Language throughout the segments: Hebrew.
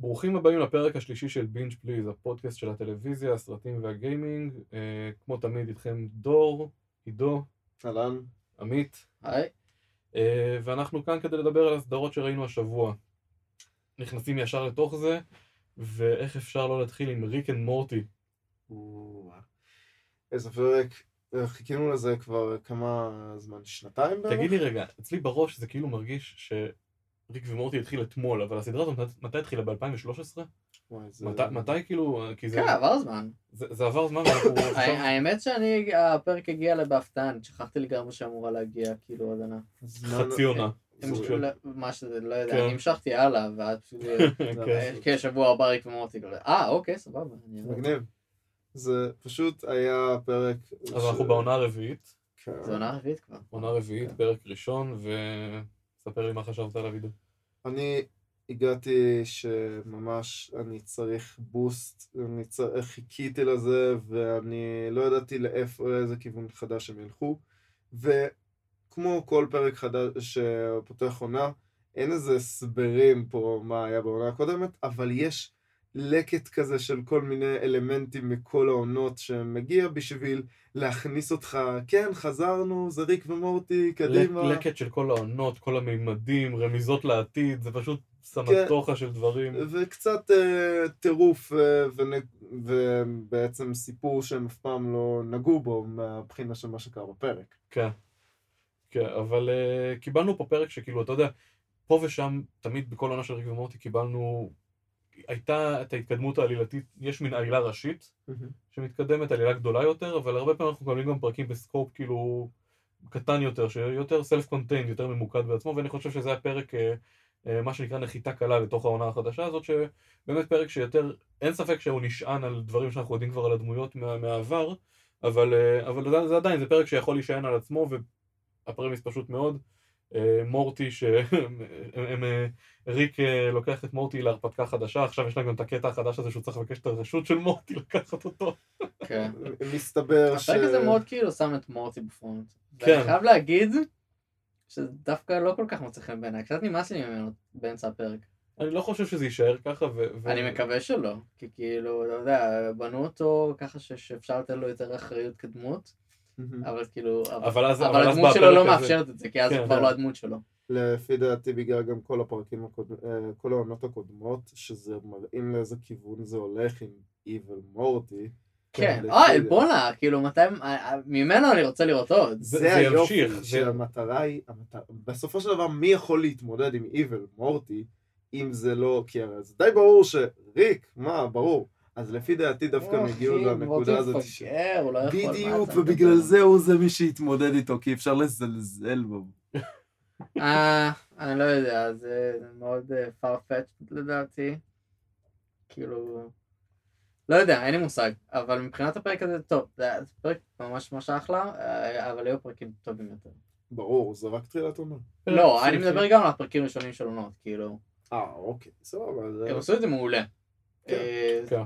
ברוכים הבאים לפרק השלישי של Binge Please, הפודקאסט של הטלוויזיה, הסרטים והגיימינג. אה, כמו תמיד איתכם דור, עידו, אהלן. עמית, היי. אה, ואנחנו כאן כדי לדבר על הסדרות שראינו השבוע. נכנסים ישר לתוך זה, ואיך אפשר לא להתחיל עם Rick and Morty. איזה פרק. חיכינו לזה כבר כמה זמן, שנתיים בערך? תגיד לי רגע, אצלי בראש זה כאילו מרגיש שריק ומורטי התחיל אתמול, אבל הסדרה הזאת מת- מתי התחילה? ב-2013? וואי, זה... מתי, מתי כאילו, כי זה, כן, עבר זמן. זה, זה עבר זמן האמת שאני, הפרק הגיע אליי בהפתעה, אני שכחתי לגמרי שאמורה להגיע, כאילו, עוד עונה. חצי עונה. ש- של- לא- מה שזה, לא יודע, כן. אני המשכתי הלאה, ואז פשוט, כן. כן, שבוע הבא ריק ומורטי, אה, אוקיי, סבבה. מגניב. זה פשוט היה פרק... אז אנחנו בעונה הרביעית, כן. זו עונה רביעית כבר. עונה רביעית. פרק ראשון, וספר לי מה חשבת על הוידאו. אני הגעתי שממש אני צריך בוסט, אני צר... חיכיתי לזה ואני לא ידעתי לאיפה, לאיזה כיוון חדש הם ילכו וכמו כל פרק חדש שפותח עונה, אין איזה הסברים פה מה היה בעונה הקודמת, אבל יש לקט כזה של כל מיני אלמנטים מכל העונות שמגיע בשביל להכניס אותך, כן, חזרנו, זה ריק ומורטי, קדימה. לקט של כל העונות, כל המימדים, רמיזות לעתיד, זה פשוט סמטוחה של דברים. וקצת אה, טירוף אה, ונ- ובעצם סיפור שהם אף פעם לא נגעו בו מהבחינה של מה שקרה בפרק. כן. כן, אבל uh, קיבלנו פה פרק שכאילו, אתה יודע, פה ושם, תמיד בכל עונה של ריק ומורטי קיבלנו... הייתה את ההתקדמות העלילתית, יש מין עלילה ראשית שמתקדמת, עלילה גדולה יותר, אבל הרבה פעמים אנחנו מקבלים גם פרקים ב scope כאילו קטן יותר, שיותר self contained, יותר ממוקד בעצמו, ואני חושב שזה הפרק, אה, אה, מה שנקרא נחיתה קלה לתוך העונה החדשה הזאת, שבאמת פרק שיותר, אין ספק שהוא נשען על דברים שאנחנו יודעים כבר על הדמויות מה, מהעבר, אבל, אה, אבל זה, זה עדיין, זה פרק שיכול להישען על עצמו, וה premise פשוט מאוד. אה, מורטי, שהם, הם, אה, ריק אה, לוקח את מורטי להרפתקה חדשה, עכשיו יש להם גם את הקטע החדש הזה שהוא צריך לבקש את הרשות של מורטי לקחת אותו. כן. מסתבר ש... הפרק הזה מאוד כאילו שם את מורטי בפרונט. כן. ואני חייב להגיד, שזה דווקא לא כל כך מוצא חן בעיניי, קצת נמאס לי ממנו באמצע הפרק. אני לא חושב שזה יישאר ככה, ו... ו- אני מקווה שלא, כי כאילו, אתה יודע, בנו אותו ככה שאפשר לתת לו יותר אחריות כדמות. אבל כאילו, אבל אז- אבל אבל אז הדמות שלו לא מאפשרת את זה, כי אז כן, זה כבר כן. לא הדמות שלו. לפי דעתי בגלל גם כל הפרקים הקודמים, כל העונות הקודמות, שזה מראים לאיזה כיוון זה הולך עם איבל מורטי. כן, לפי אוי. בואנה, כאילו, מתי, ממנו אני רוצה לראות עוד. זה- היופי, שהמטרה היא, המטרה- בסופו של דבר מי יכול להתמודד עם איבל מורטי, אם זה לא, כי הרי זה די ברור שריק, מה, ברור. אז לפי דעתי דווקא הם הגיעו לנקודה הזאת. ש- לא בדיוק, ובגלל? זה הוא זה מי שיתמודד איתו, כי אפשר לזלזל בו. אה, אני לא יודע, זה מאוד אה, farfetched לדעתי. כאילו... לא יודע, אין לי מושג, אבל מבחינת הפרק הזה, טוב, זה היה פרק ממש ממש אחלה, אה, אבל היו פרקים טובים יותר. ברור, זה רק תחילת עונה. לא, אני מדבר גם על הפרקים הראשונים של עונות, כאילו, אה, אוקיי, סבבה. הם עשו את זה מעולה. כן, אה, כן.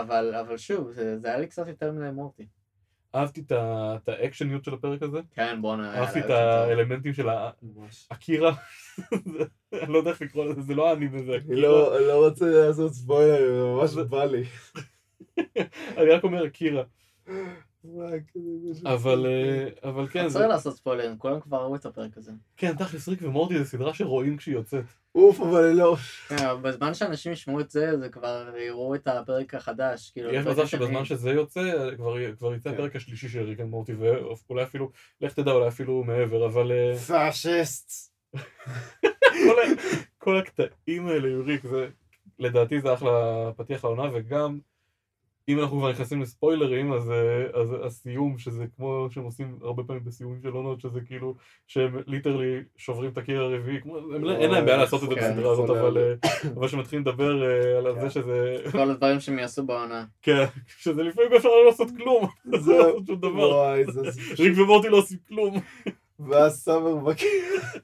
אבל אבל שוב, זה זה היה לי קצת יותר מדי מורטי. אהבתי את האקשניות של הפרק הזה, כן, בואנה. אהבתי את. האלמנטים של. האקירה, אני לא יודע איך לקרוא לזה, זה לא אני בזה, אני לא אני לא רוצה לעשות ספוילר, ממש בא לי. אני רק אומר אקירה. אבל אה, אבל כן, צריך לעשות ספוילרים, כולם כבר ראו את הפרק הזה. כן, תכלס ריק ומורטי זה סדרה שרואים כשהיא יוצאת. אוף, אבל לא... כן, בזמן שאנשים ישמעו את זה, זה כבר יראו את הפרק החדש. כאילו, יש מצב השני. שבזמן שזה יוצא, כבר כבר יצא כן. הפרק השלישי של ריק ומורטי, ואולי אפילו, לך תדע, אולי אפילו מעבר, אבל... אה, פאשיסט. כל הקטעים האלה עם ריק, זה, לדעתי זה אחלה פתיח לעונה, וגם אם אנחנו כבר נכנסים לספוילרים, אז, אה, אז הסיום, שזה כמו שהם עושים הרבה פעמים בסיומים של עונות, שזה כאילו, שהם ליטרלי שוברים את הקיר הרביעי, כמו, הם, לא- אין להם בעיה לעשות את זה כן, בסדרה הזאת, אבל, אה, אבל שמתחילים לדבר אה, על כן. זה שזה, כל הדברים שהם יעשו בעונה. כן, שזה לפעמים אפשר לא לעשות כלום, לא זהו. לעשות שום דבר, זה... זה ריק ומורטי לא עושים כלום. ואז סאמר בקיר.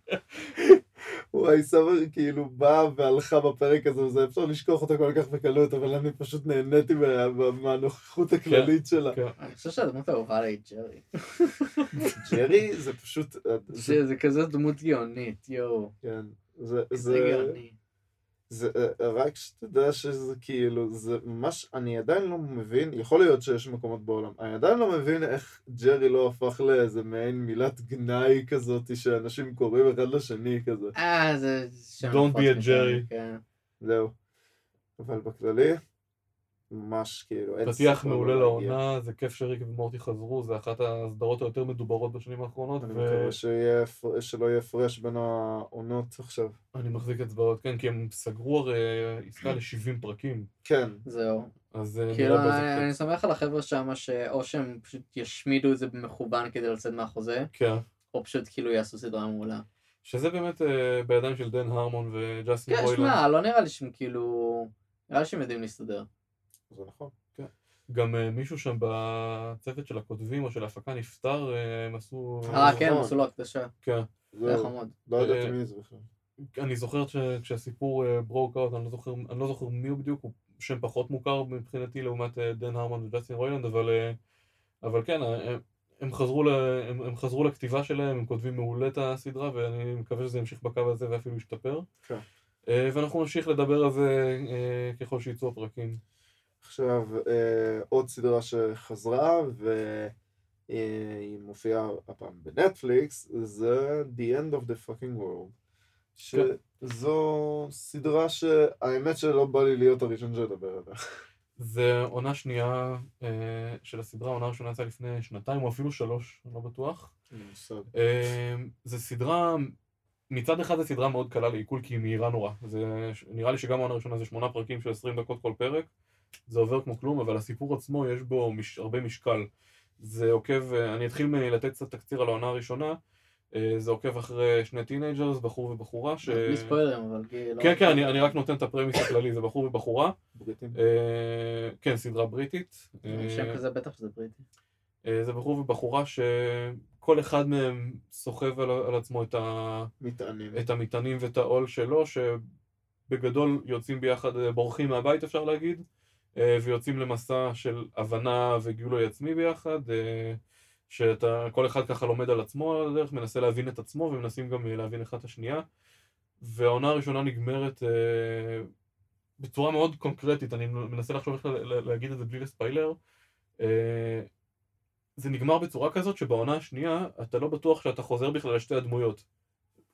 וואי, סאמר כאילו באה והלכה בפרק הזה, וזה אפשר לשכוח אותה כל כך בקלות, אבל אני פשוט נהניתי מה- מה- מהנוכחות הכללית שלה. כן. אני חושב שהדמות האהובה עליי היא ג'רי. ג'רי זה פשוט... זה- שזה כזה דמות גאונית, יואו. כן, זה... זה זה... גאוני. זה, אה, רק שתדע שזה כאילו, זה ממש, אני עדיין לא מבין, יכול להיות שיש מקומות בעולם, אני עדיין לא מבין איך ג'רי לא הפך לאיזה מעין מילת גנאי כזאת שאנשים קוראים אחד לשני כזה. אה, זה Don't be a Jerry. כן. זהו. אבל בכללי, ממש כאילו, אין פתיח מעולה לא. לעונה, זה כיף שריק ומורטי חזרו, זה אחת הסדרות היותר מדוברות בשנים האחרונות, אני ו- מקווה שיהיה שלא יהיה הפרש בין העונות עכשיו. אני מחזיק אצבעות, כן, כי הם סגרו הרי עסקה ל-70 פרקים, כן, זהו. אז אה, כאילו, אני אני. סומך על החבר'ה שם שאו שהם פשוט ישמידו את זה במכוון כדי לצאת מהחוזה, כן, או פשוט כאילו יעשו סדרה מעולה. שזה באמת אה, בידיים של דן הרמון וג'סטין כן, רוילנד. שמע, לא נראה לי שהם כאילו... נראה לי שהם יודעים להסתדר. זה נכון. גם אה, מישהו שם בצוות של הכותבים או של ההפקה נפטר, אה, הם עשו... אה, נכון. כן, הם עשו לו הקדשה. כן. זה היה חמוד. לא ידעתי אה, מי זה בכלל. אני זוכר שכשהסיפור ברוק אאוט, אני לא זוכר, אני לא זוכר מי הוא בדיוק, הוא שם פחות מוכר מבחינתי לעומת דן הרמון וג'סטין רוילנד, אבל, אבל כן, הם, הם, חזרו ל, הם, הם חזרו לכתיבה שלהם, הם כותבים מעולה את הסדרה, ואני מקווה שזה ימשיך בקו הזה ואפילו ישתפר. כן. ואנחנו נמשיך לדבר על זה ככל שיצאו הפרקים. עכשיו, אה, עוד סדרה שחזרה, והיא מופיעה הפעם בנטפליקס, זה The End of the Fucking World. כן. שזו סדרה שהאמת שלא בא לי להיות הראשון שידבר עליה. זה עונה שנייה אה, של הסדרה, העונה הראשונה יצאה לפני שנתיים או אפילו שלוש, אני לא בטוח. אה, זה סדרה, מצד אחד זו סדרה מאוד קלה לעיכול כי היא מהירה נורא. זה, נראה לי שגם העונה הראשונה זה שמונה פרקים של 20 דקות כל פרק. זה עובר כמו כלום, אבל הסיפור עצמו יש בו מש, הרבה משקל. זה עוקב, אה, אני אתחיל מלתת קצת תקציר על העונה הראשונה. אה, זה עוקב אחרי שני teenagers, בחור ובחורה. ש... בלי ספוילרים, אבל כאילו... כן, כן, אני, אני רק נותן את ה premise הכללי, זה בחור ובחורה. בריטים. אה, כן, סדרה בריטית. שם כזה בטח שזה בריטי. זה בחור ובחורה שכל אחד מהם סוחב על, על עצמו את, ה, מטענים. את המטענים ואת העול שלו, שבגדול יוצאים ביחד, בורחים מהבית אפשר להגיד, ויוצאים למסע של הבנה וגילוי עצמי ביחד, אה, שאתה, כל אחד ככה לומד על עצמו על הדרך, מנסה להבין את עצמו ומנסים גם אה, להבין אחד את השנייה. והעונה הראשונה נגמרת אה, בצורה מאוד קונקרטית, אני מנסה לחשוב איך לה- לה- להגיד את זה בלי לספיילר. אה, זה נגמר בצורה כזאת שבעונה השנייה אתה לא בטוח שאתה חוזר בכלל לשתי הדמויות.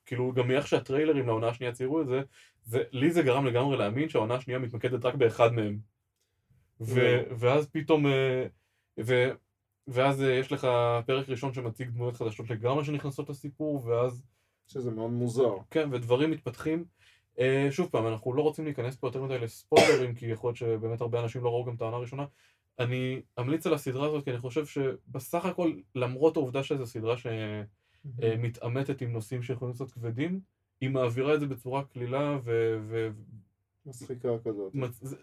כאילו גם מאיך שהטריילרים לעונה השנייה ציירו את זה, זה, לי זה גרם לגמרי להאמין שהעונה השנייה מתמקדת רק באחד מהם. ו, ואז פתאום, אה, ו, ואז אה, יש לך פרק ראשון שמציג דמויות חדשות לגמרי שנכנסות לסיפור, ואז שזה מאוד מוזר. כן, ודברים מתפתחים. Uh, שוב פעם, אנחנו לא רוצים להיכנס פה יותר מדי לספוילרים, כי יכול להיות שבאמת הרבה אנשים לא ראו גם את העונה הראשונה. אני אמליץ על הסדרה הזאת, כי אני חושב שבסך הכל, למרות העובדה שזו סדרה שמתעמתת עם נושאים שיכולים להיות כבדים, היא מעבירה את זה בצורה קלילה ו... ו... מצחיקה כזאת. מצ- זה,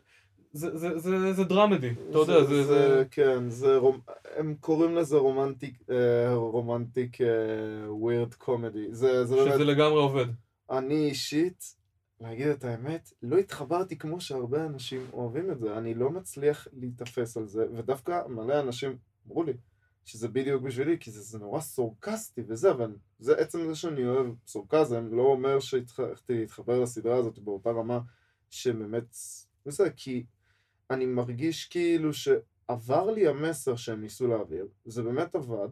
זה, זה, זה, זה dramedy, אתה יודע, זה... זה... כן, זה רומ... הם קוראים לזה romantic, אה, romantic weird comedy. זה, זה באמת, שזה לגמרי עובד. אני אישית, להגיד את האמת, לא התחברתי כמו שהרבה אנשים אוהבים את זה. אני לא מצליח להיתפס על זה, ודווקא מלא אנשים אמרו לי שזה בדיוק בשבילי, כי זה, זה נורא סורקסטי וזה, אבל זה עצם זה שאני אוהב סורקזם, לא אומר שהצלחתי להתחבר לסדרה הזאת באותה רמה שבאמת, וזה, כי אני מרגיש כאילו שעבר לי המסר שהם ניסו להעביר, זה באמת עבד,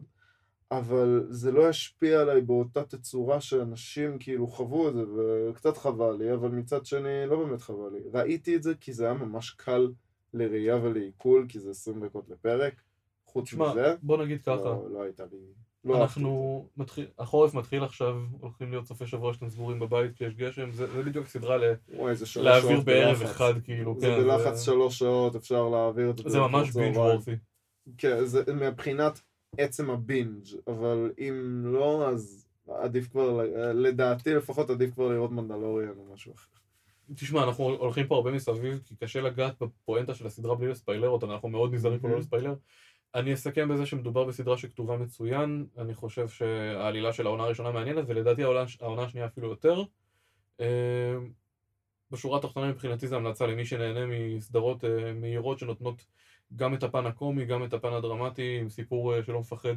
אבל זה לא השפיע עליי באותה תצורה שאנשים כאילו חוו את זה, וקצת חבל לי, אבל מצד שני לא באמת חבל לי. ראיתי את זה כי זה היה ממש קל לראייה ולעיכול, כי זה 20 דקות לפרק. חוץ תשמע, מזה, בוא נגיד ככה, לא, לא הייתה לי... לא אנחנו, מתחיל, החורף מתחיל עכשיו, הולכים להיות סופי שבוע שאתם סגורים בבית כי יש גשם, זה, זה בדיוק סדרה ל- זה. וואי, זה שלוש להעביר שעות בערב בלחץ. אחד, כאילו, זה כן, בלחץ שלוש שעות, אפשר להעביר את זה. זה ממש. בינג' וורסי. כן, זה מבחינת עצם הבינג', אבל אם לא, אז עדיף כבר, לדעתי לפחות עדיף כבר לראות מנדלוריאן או משהו אחר. תשמע, אנחנו הולכים פה הרבה מסביב, כי קשה לגעת בפואנטה של הסדרה בלי לספיילר אותה, אנחנו מאוד נזהרים פה לא. לספיילר. אני אסכם בזה שמדובר בסדרה שכתובה מצוין, אני חושב שהעלילה של העונה הראשונה מעניינת, ולדעתי העונה, העונה השנייה אפילו יותר. אה, בשורה התחתונה מבחינתי זו המלצה למי שנהנה מסדרות אה, מהירות שנותנות גם את הפן הקומי, גם את הפן הדרמטי, עם סיפור אה, שלא מפחד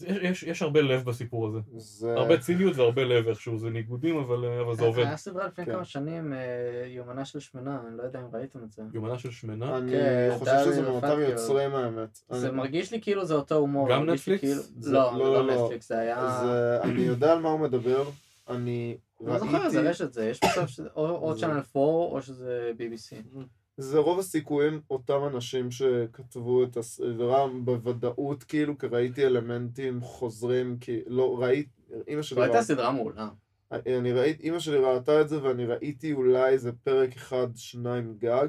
יש, יש, יש הרבה לב בסיפור הזה. זה... הרבה ציניות והרבה לב איכשהו, זה ניגודים אבל, אבל זה עובד. היה סדרה לפני כן. כמה שנים, אה, יומנה של שמנה, אני לא יודע אם ראיתם את זה. יומנה של שמנה? אני כן, חושב שזה מאותם יוצרים האמת. זה אני- מרגיש לי כאילו זה אותו הומור. גם נטפליקס? כאילו- זה- לא, לא, לא, לא לא. נטפליקס, זה היה... זה- אני יודע על מה הוא מדבר, אני אני לא זוכר איזה ראיתי, רשת זה, יש מצב שזה או צ'אנל 4 או שזה BBC. זה רוב הסיכויים אותם אנשים שכתבו את הסדרה בוודאות, כאילו, כי ראיתי אלמנטים חוזרים, כי לא, ראיתי, אמא שלי ראתה, סדרה מעולה. אני ראיתי, אמא שלי ראתה את זה ואני ראיתי אולי איזה פרק אחד, שניים גג,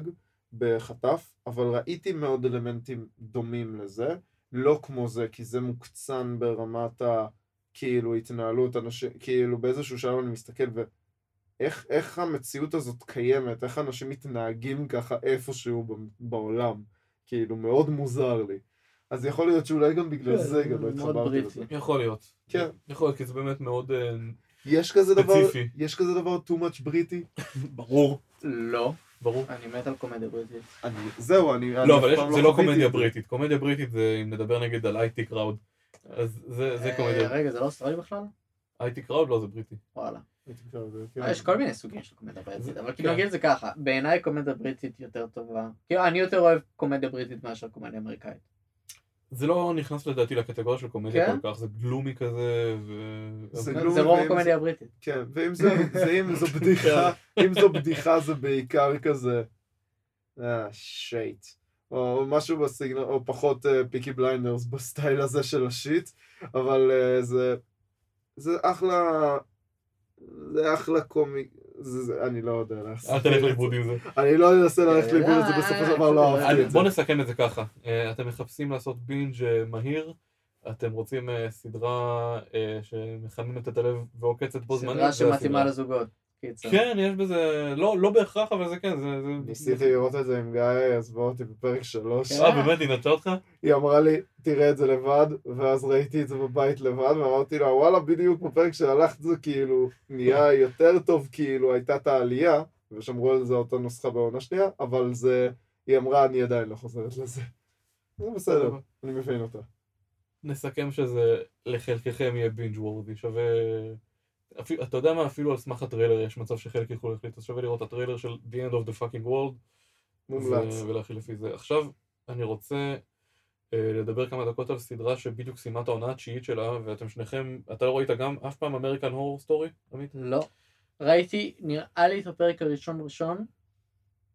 בחטף, אבל ראיתי מאוד אלמנטים דומים לזה, לא כמו זה, כי זה מוקצן ברמת ה... כאילו התנהלות אנשים, כאילו באיזשהו שלב אני מסתכל ו... איך, איך המציאות הזאת קיימת, איך אנשים מתנהגים ככה איפשהו בעולם, כאילו מאוד מוזר לי. אז יכול להיות שאולי גם בגלל כן, זה גם לא התחברתי בריטי. לזה. יכול להיות. כן. יכול להיות, כי זה באמת מאוד אה, יש כזה דבר, ספציפי. יש כזה דבר too much בריטי? ברור. לא, ברור. אני מת על קומדיה בריטית. אני, זהו, אני, אני לא, אבל יש- פעם זה לא קומדיה זה. בריטית. קומדיה בריטית זה אם נדבר נגיד על IT קראוד. אז זה זה אה, קומדיה. רגע, זה לא אוסטרלי בכלל? IT קראוד לא זה בריטי. וואלה. כן. יש כל מיני סוגים של קומדיה בריטית, אבל כאילו כן. נגיד את זה ככה, בעיניי קומדיה בריטית יותר טובה. כאילו אני יותר אוהב קומדיה בריטית מאשר קומדיה אמריקאית. זה לא נכנס לדעתי לקטגוריה של קומדיה כן? כל כך, זה גלומי כזה, ו... זה זה גלומי, זה רוב הקומדיה הבריטית. כן, ואם זה, זה אם זו בדיחה, אם זו בדיחה זה בעיקר כזה, אה, שייט. או משהו בסגנון, או פחות פיקי בליינדרס בסטייל הזה של השיט, אבל אה, זה, זה אחלה, זה אחלה זה, זה, אני לא יודע לעשות אל תלך לאיבוד עם זה. אני לא אנסה ללכת לאיבוד את זה, אה, בסופו של אה, דבר לא אה, אהבתי אני- את זה. בוא נסכם את זה ככה. אה, אתם מחפשים לעשות בינג' אה, מהיר, אתם רוצים אה, סדרה אה, שמחממת את הלב ועוקצת בו זמנית. סדרה שמתאימה. לזוגות. קיצר. כן, יש בזה, לא לא בהכרח, אבל זה כן, זה... זה- ניסיתי לראות את זה עם גיא, עזבה אותי בפרק שלוש. אה, באמת, היא נטשה אותך? היא אמרה לי, תראה את זה לבד, ואז ראיתי את זה בבית לבד, ואמרתי לה, וואלה, בדיוק בפרק שהלכת זה כאילו נהיה יותר טוב, כאילו הייתה את העלייה, ושמרו על זה אותה נוסחה בעונה שנייה, אבל זה, היא אמרה, אני עדיין לא חוזרת לזה. זה בסדר, אני מבין אותה. נסכם שזה לחלקכם יהיה binge worthy, שווה... אפילו, אתה יודע מה, אפילו על סמך הטריילר יש מצב שחלק ילכו להחליט, אז שווה לראות את הטריילר של The End of the fucking world, מומלץ. ו- ולהכיל לפי זה. עכשיו, אני רוצה אה, לדבר כמה דקות על סדרה שבדיוק סיימה את העונה התשיעית שלה, ואתם שניכם, אתה לא ראית גם אף פעם American Horror Story, עמית? לא. ראיתי, נראה לי את הפרק הראשון ראשון,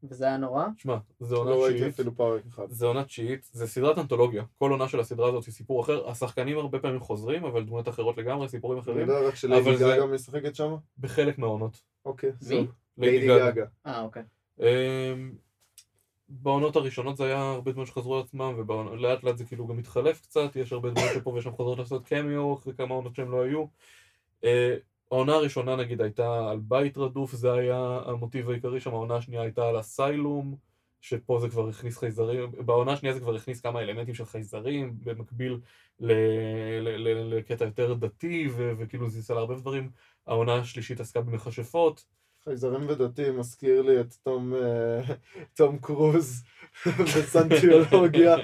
וזה היה נורא. שמע, זה עונה לא ראיתי תשיעית. אפילו פרק אחד. זה עונה תשיעית, זה סדרת אנתולוגיה. כל עונה של הסדרה הזאת היא סיפור אחר. השחקנים הרבה פעמים חוזרים, אבל דמויות אחרות לגמרי, סיפורים אני אחרים, יודע רק שליידי אבל זה- גאגה משחקת שם? בחלק מהעונות. אוקיי, מי? ליידי גאגה. אה, אוקיי. אמ, בעונות הראשונות זה היה הרבה דמויות שחזרו על עצמם, ולאט לאט זה כאילו גם מתחלף קצת, יש הרבה דמויות שפה ושם חוזרות לעשות קמיו אחרי כמה עונות שהם לא היו. אה, העונה הראשונה נגיד הייתה על בית רדוף, זה היה המוטיב העיקרי שם, העונה השנייה הייתה על אסיילום, שפה זה כבר הכניס חייזרים, בעונה השנייה זה כבר הכניס כמה אלמנטים של חייזרים, במקביל ל- ל- ל- לקטע יותר דתי, ו- וכאילו זה ניסה לערבב דברים. העונה השלישית עסקה במכשפות. חייזרים ודתי מזכיר לי את תום, אה, תום קרוז בסנטיולוגיה.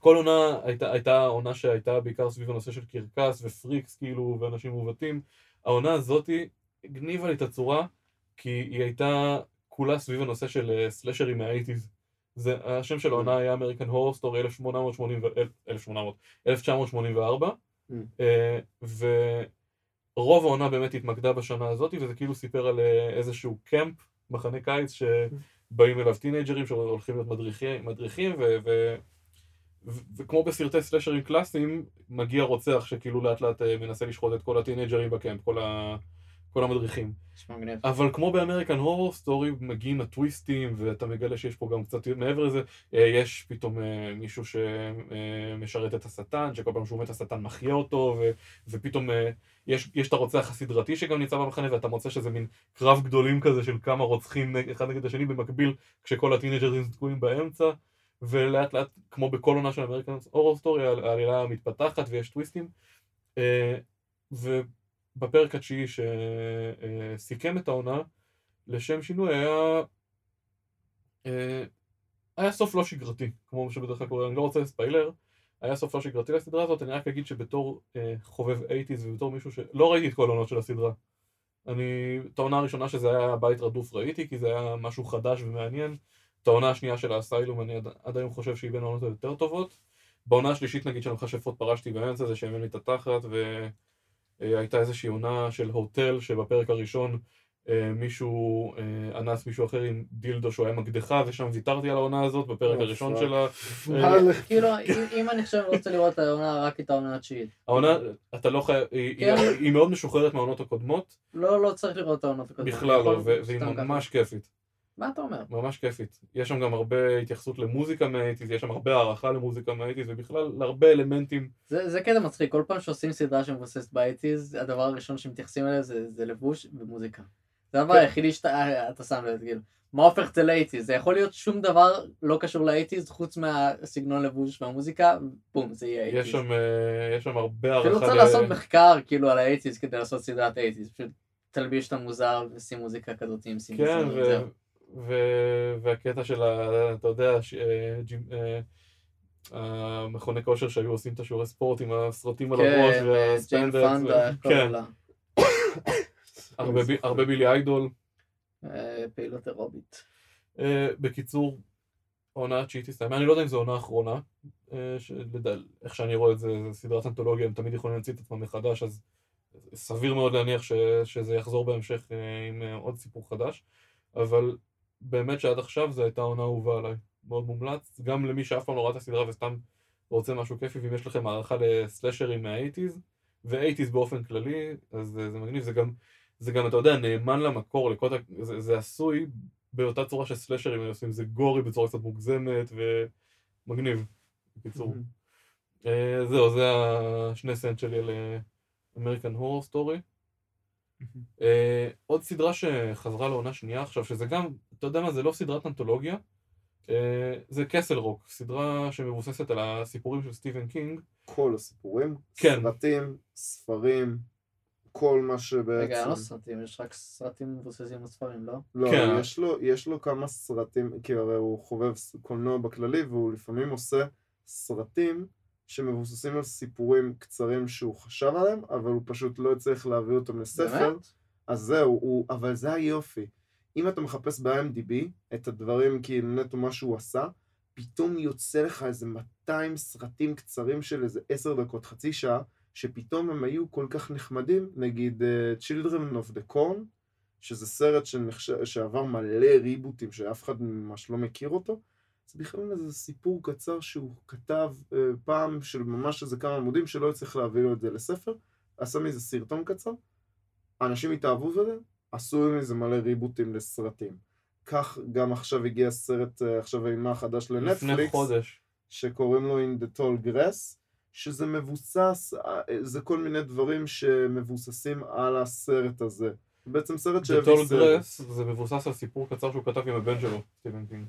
כל עונה הייתה, הייתה עונה שהייתה בעיקר סביב הנושא של קרקס ופריקס כאילו ואנשים מעוותים. העונה הזאתי הגניבה לי את הצורה כי היא הייתה כולה סביב הנושא של אה, סלשרים מהאייטיז. זה, השם של העונה היה American Horror Story 1880, 1800, 1984 Mm. אה, ורוב העונה באמת התמקדה בשנה הזאת וזה כאילו סיפר על אה, איזשהו camp, מחנה קיץ שבאים אליו טינג'רים שהולכים להיות מדריכים, מדריכים ו... וכמו בסרטי סלשרים קלאסיים, מגיע רוצח שכאילו לאט לאט אה, מנסה לשחוט את כל הטינג'רים ב camp, כל, ה... כל המדריכים. אבל כמו ב American Horror Story מגיעים הטוויסטים ואתה מגלה שיש פה גם קצת מעבר לזה, אה, יש פתאום אה, מישהו שמשרת את השטן, שכל פעם שהוא מת השטן מחיה אותו, ו... ופתאום יש, יש את הרוצח הסדרתי שגם נמצא במחנה ואתה מוצא שזה מין קרב גדולים כזה של כמה רוצחים אחד נגד השני במקביל כשכל הטינג'רים תקועים באמצע. ולאט לאט, כמו בכל עונה של American Horror Story, העלילה מתפתחת ויש טוויסטים. אה, ובפרק התשיעי שסיכם את העונה, לשם שינוי היה... אה, היה סוף לא שגרתי, כמו שבדרך כלל קורה, אני לא רוצה לספיילר, היה סוף לא שגרתי לסדרה הזאת, אני רק אגיד שבתור אה, חובב 80's ובתור מישהו שלא ראיתי את כל העונות של הסדרה. אני, את העונה הראשונה שזה היה בית רדוף ראיתי, כי זה היה משהו חדש ומעניין. את העונה השנייה של האסיילום אני עד, עד היום חושב שהיא בין העונות היותר טובות. בעונה השלישית נגיד של המכשפות פרשתי באמצע זה שהאמין לי את התחת, והייתה איזושהי עונה של הוטל שבפרק הראשון אה, מישהו אה, אנס מישהו אחר עם דילדו שהוא היה מקדחה, ושם ויתרתי על העונה הזאת בפרק Oh, הראשון. שלה. אה? כאילו, אם- אם אני עכשיו רוצה לראות את העונה, רק את העונה התשיעית. העונה, אתה לא חייב, היא- כן. היא- היא מאוד משוחררת מהעונות הקודמות, לא, לא צריך לראות את העונות הקודמות. בכלל לא, והיא. ממש כיפית. מה אתה אומר? ממש כיפית. יש שם גם הרבה התייחסות למוזיקה מהאייטיז, יש שם הרבה הערכה למוזיקה מהאייטיז, ובכלל להרבה אלמנטים. זה, זה קטע מצחיק, כל פעם שעושים סדרה שמבוססת באייטיז, הדבר הראשון שמתייחסים אליה זה, זה לבוש ומוזיקה. זה הדבר כן. היחידי שאתה אתה שם לב, כאילו. מה הופך את זה לאייטיז? זה יכול להיות שום דבר לא קשור לאייטיז, חוץ מהסגנון לבוש והמוזיקה, בום, זה יהיה אייטיז. יש שם, אה, יש שם הרבה אפילו הערכה. צריך ל- לעשות מחקר כאילו על האייטיז כדי לעשות סדרת אייטיז, פשוט תלביש את המוזר ושים מוזיקה כזאת עם סימפסון, כן, ו- והקטע של ה... אתה יודע, ש- אה, ג'ים- אה, המכוני כושר שהיו עושים את השיעורי ספורט עם הסרטים על הראש כן, והספנדקס. כן, קוראים לה? הרבה בי- הרבה בילי איידול. אה, פעילות אירובית. אה, בקיצור, עונה תשיעית הסתיימה, אני לא יודע אם זו עונה אחרונה, אה, איך שאני רואה את זה, סדרת אנתולוגיה, הם תמיד יכולים להמציא את עצמם מחדש, אז סביר מאוד להניח שזה יחזור בהמשך אה, עם אה, עוד סיפור חדש, אבל באמת שעד עכשיו זו הייתה עונה אהובה עליי, מאוד מומלץ, גם למי שאף פעם לא ראה את הסדרה וסתם רוצה משהו כיפי, ואם יש לכם הערכה לסלאשרים מה-80's, ו-80's באופן כללי, אז אה, זה מגניב, זה גם, זה גם, אתה יודע, נאמן למקור, לכל, זה, זה עשוי באותה צורה שסלאשרים היו עושים, זה גורי בצורה קצת מוגזמת ומגניב, בקיצור. אה, זהו, זה השני סנט שלי על American Horror Story. עוד סדרה שחזרה לעונה שנייה עכשיו, שזה גם, אתה יודע מה, זה לא סדרת אנתולוגיה, אה, זה קסל רוק, סדרה שמבוססת על הסיפורים של סטיבן קינג. כל הסיפורים, כן. סרטים, ספרים, כל מה שבעצם... רגע, לא סרטים, יש רק סרטים מבוססים על ספרים, לא? לא, כן. יש, לו, יש לו כמה סרטים, כי הרי הוא חובב קולנוע בכללי, והוא לפעמים עושה סרטים שמבוססים על סיפורים קצרים שהוא חשב עליהם, אבל הוא פשוט לא הצליח להביא אותם לספר. באמת? אז זהו, הוא, אבל זה היופי. אם אתה מחפש ב-IMDb את הדברים, כאילו נטו מה שהוא עשה, פתאום יוצא לך איזה 200 סרטים קצרים של איזה 10 דקות, חצי שעה, שפתאום הם היו כל כך נחמדים, נגיד uh, Children of the Corn, שזה סרט שנחש... שעבר מלא ריבוטים שאף אחד ממש לא מכיר אותו, זה בכלל איזה סיפור קצר שהוא כתב uh, פעם של ממש איזה כמה עמודים שלא הצליח להביא לו את זה לספר, עשה מזה סרטון קצר, אנשים התאהבו בזה, עשו מזה מלא ריבוטים לסרטים. כך גם עכשיו הגיע סרט, אה, עכשיו האימה החדש לפני לנטפליקס, חודש. שקוראים לו In the Tall Grass, שזה מבוסס, אה, זה כל מיני דברים שמבוססים על הסרט הזה. בעצם סרט The שהביא Tall סרט. Grass זה מבוסס על סיפור קצר שהוא כתב עם הבן שלו, סטיבן קינג.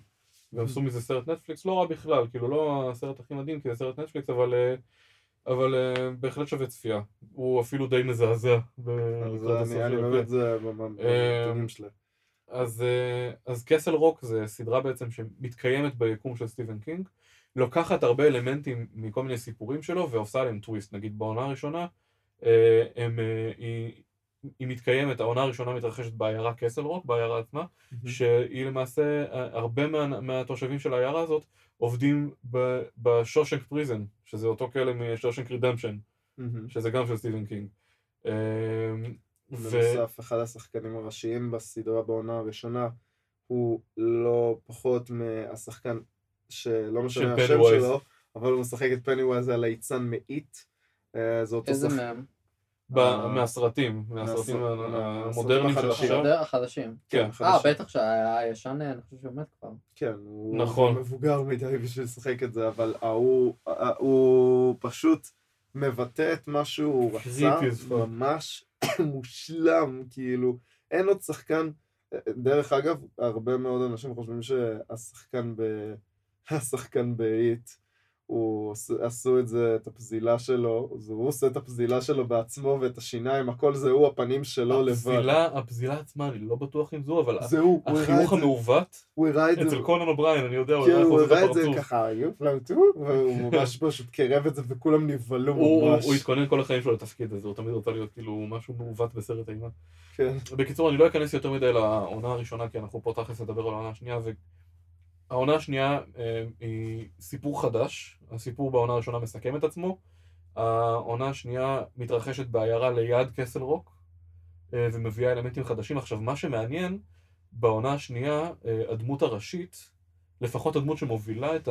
ועשו מזה סרט נטפליקס, לא רע בכלל, כאילו לא הסרט הכי מדהים כי זה סרט נטפליקס, אבל, אה, אבל אה, בהחלט שווה צפייה. הוא אפילו די מזעזע. הסוף אני שלו, באמת. זה אה, במנתונים שלה. אז, אז קסל רוק זה סדרה בעצם שמתקיימת ביקום של סטיבן קינג, לוקחת הרבה אלמנטים מכל מיני סיפורים שלו ועושה עליהם טוויסט. נגיד בעונה הראשונה, הם, היא, היא מתקיימת, העונה הראשונה מתרחשת בעיירה קסל רוק, בעיירה עצמה, שהיא למעשה, אה, הרבה מה, מהתושבים של העיירה הזאת עובדים ב- ב Shawshank Prison, שזה אותו כלא מ Shawshank Redemption, מהמם. שזה גם של סטיבן קינג. ו... בנוסף, אחד השחקנים הראשיים בסדרה בעונה הראשונה הוא לא פחות מהשחקן שלא משנה השם. שלו, אבל הוא משחק את פניווייז הליצן מאית. אה, זה אותו איזה מהם? אה, מהסרטים, מהסרטים המודרניים של החדשים. עכשיו. החדשים. כן, אה, חדשים. בטח שהישן, אני חושב שהוא מת כבר. כן, הוא נכון. מבוגר מדי בשביל לשחק את זה, אבל ההוא, הוא פשוט מבטא את מה שהוא רצה. ממש מושלם, כאילו, אין עוד שחקן, דרך אגב, הרבה מאוד אנשים חושבים שהשחקן ב... השחקן ב-It הוא עשו- את זה, את הפזילה שלו, אז הוא עושה את הפזילה שלו בעצמו ואת השיניים, הכל זה הוא, הפנים שלו לבד. הפזילה, הפזילה עצמה, אני לא בטוח אם אבל זה הוא, הראה את החיוך זה, המעוות, הוא הראה את זה, אצל קונן אובריין, אני יודע, הוא כן, הראה הוא איך הוא הראה את זה את. ככה, והוא ממש פשוט קרב את זה וכולם נבהלו ממש. הוא התכונן כל החיים שלו לתפקיד הזה, הוא תמיד רצה להיות כאילו משהו מעוות בסרט אימה. כן. בקיצור, אני לא אכנס יותר מדי לעונה הראשונה, כי אנחנו פה תכלס נדבר על העונה השנייה, והעונה השנייה אה, היא סיפור חדש, הסיפור בעונה הראשונה מסכם את עצמו, העונה השנייה מתרחשת בעיירה ליד קסל רוק, אה, ומביאה אלמנטים חדשים. עכשיו, מה שמעניין, בעונה השנייה, אה, הדמות הראשית, לפחות הדמות שמובילה את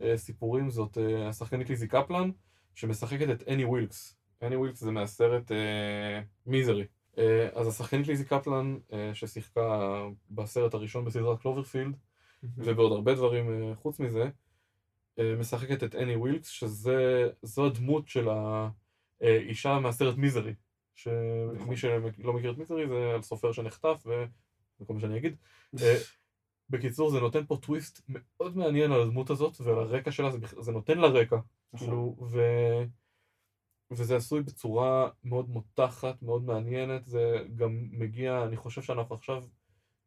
הסיפורים זאת השחקנית ליזי קפלן, שמשחקת את אני ווילקס. אני ווילקס זה מהסרט מיזרי. אז השחקנית ליזי קפלן, ששיחקה בסרט הראשון בסדרת קלוברפילד, ובעוד הרבה דברים אה, חוץ מזה, אה, משחקת את אני ווילקס, שזו הדמות של האישה מהסרט מיזרי. שמי שלא מכיר את מיזרי זה על סופר שנחטף, וזה כל מה שאני אגיד. אה, בקיצור, זה נותן פה טוויסט מאוד מעניין על הדמות הזאת ועל הרקע שלה, זה, זה נותן לה רקע. נכון. כאילו, ו... וזה עשוי בצורה מאוד מותחת, מאוד מעניינת, זה גם מגיע, אני חושב שאנחנו עכשיו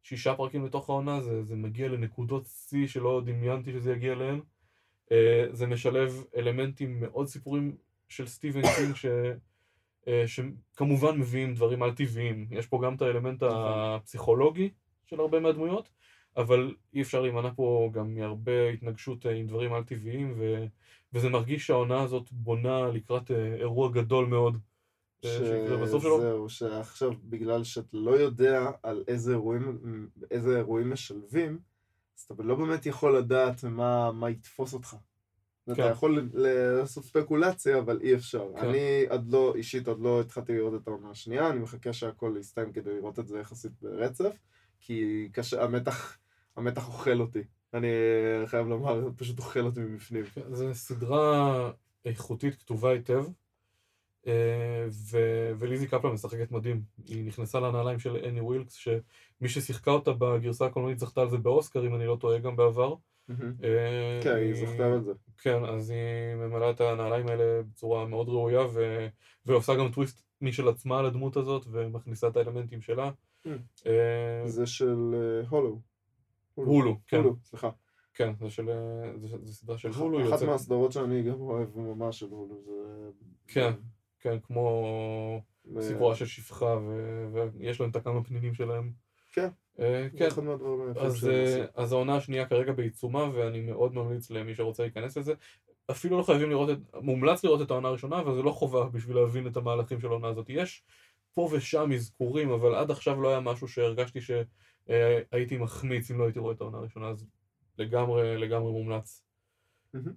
שישה פרקים לתוך העונה, זה, זה מגיע לנקודות שיא שלא דמיינתי שזה יגיע אליהן. אה, זה משלב אלמנטים מאוד סיפורים של סטיבן קינג, ש... אה, שכמובן מביאים דברים על טבעיים. יש פה גם את האלמנט נכון. הפסיכולוגי של הרבה מהדמויות, אבל אי אפשר להימנע פה גם מהרבה התנגשות אה, עם דברים על טבעיים, ו... וזה מרגיש שהעונה הזאת בונה לקראת אה, אירוע גדול מאוד. אה, שיקרה בסוף שלו. זהו, שעכשיו בגלל שאתה לא יודע על איזה אירועים, איזה אירועים משלבים, אז אתה לא באמת יכול לדעת מה, מה יתפוס אותך. אתה כן. יכול לעשות ספקולציה, אבל אי אפשר. כן. אני עד לא, אישית עוד לא התחלתי לראות את העונה השנייה, אני מחכה שהכל יסתיים כדי לראות את זה יחסית ברצף, כי קשה, המתח, המתח אוכל אותי. אני חייב לומר, פשוט אוכל אותי מבפנים. כן, זו סדרה איכותית, כתובה היטב, ו- וליזי קפלן משחקת מדהים. היא נכנסה לנעליים של אני ווילקס, שמי ששיחקה אותה בגרסה הקולנועית זכתה על זה באוסקר, אם אני לא טועה, גם בעבר. אה, כן, היא זכתה על זה. כן, אז היא ממלאה את הנעליים האלה בצורה מאוד ראויה, ו... ועושה גם טוויסט משל עצמה על הדמות הזאת, ומכניסה את האלמנטים שלה. אה, זה של אה, הולו. הולו, כן, הולו, סליחה. כן, זה של... אה, זה, זה סדרה של הולו. אחת מהסדרות שאני גם אוהב ממש של הולו. זה... כן. כן, כמו סיפורה של שפחה, ויש להם את הכמה פנינים שלהם. כן. אה, כן, אז, אה. אז העונה השנייה כרגע בעיצומה, ואני מאוד ממליץ למי שרוצה להיכנס לזה. אפילו לא חייבים לראות את, מומלץ לראות את העונה הראשונה, אבל זה לא חובה בשביל להבין את המהלכים של העונה הזאת. יש פה ושם אזכורים, אבל עד עכשיו לא היה משהו שהרגשתי שהייתי מחמיץ אם לא הייתי רואה את העונה הראשונה, אז לגמרי, לגמרי מומלץ. מהמם.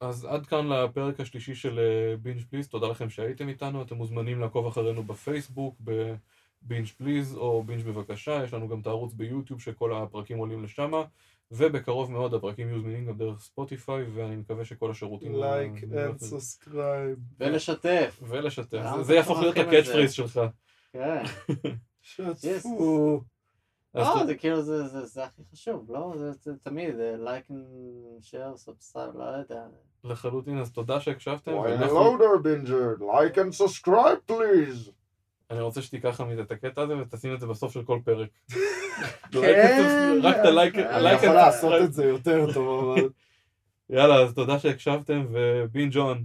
אז עד כאן לפרק השלישי של בינג' please, תודה לכם שהייתם איתנו, אתם מוזמנים לעקוב אחרינו בפייסבוק, בבינג' please או בינג' בבקשה, יש לנו גם את הערוץ ביוטיוב שכל הפרקים עולים לשם, ובקרוב מאוד הפרקים יהיו זמינים גם דרך ספוטיפיי, ואני מקווה שכל השירותים... Like and subscribe. ולשתף. ולשתף, זה- יהפוך להיות ה catch זה? phrase שלך. כן. שתפו. לא, זה כאילו, זה- זה זה הכי חשוב, לא? זה- זה תמיד, like, share, subscribe, לא יודע. לחלוטין, אז תודה שהקשבתם, hello there binger, like and subscribe please. אני רוצה שתיקח מזה את הקטע הזה ותשים את זה בסוף של כל פרק. כן. רק את ה like and subscribe. אני יכול לעשות את זה יותר טוב אבל. יאללה, אז תודה שהקשבתם, ובינג' און.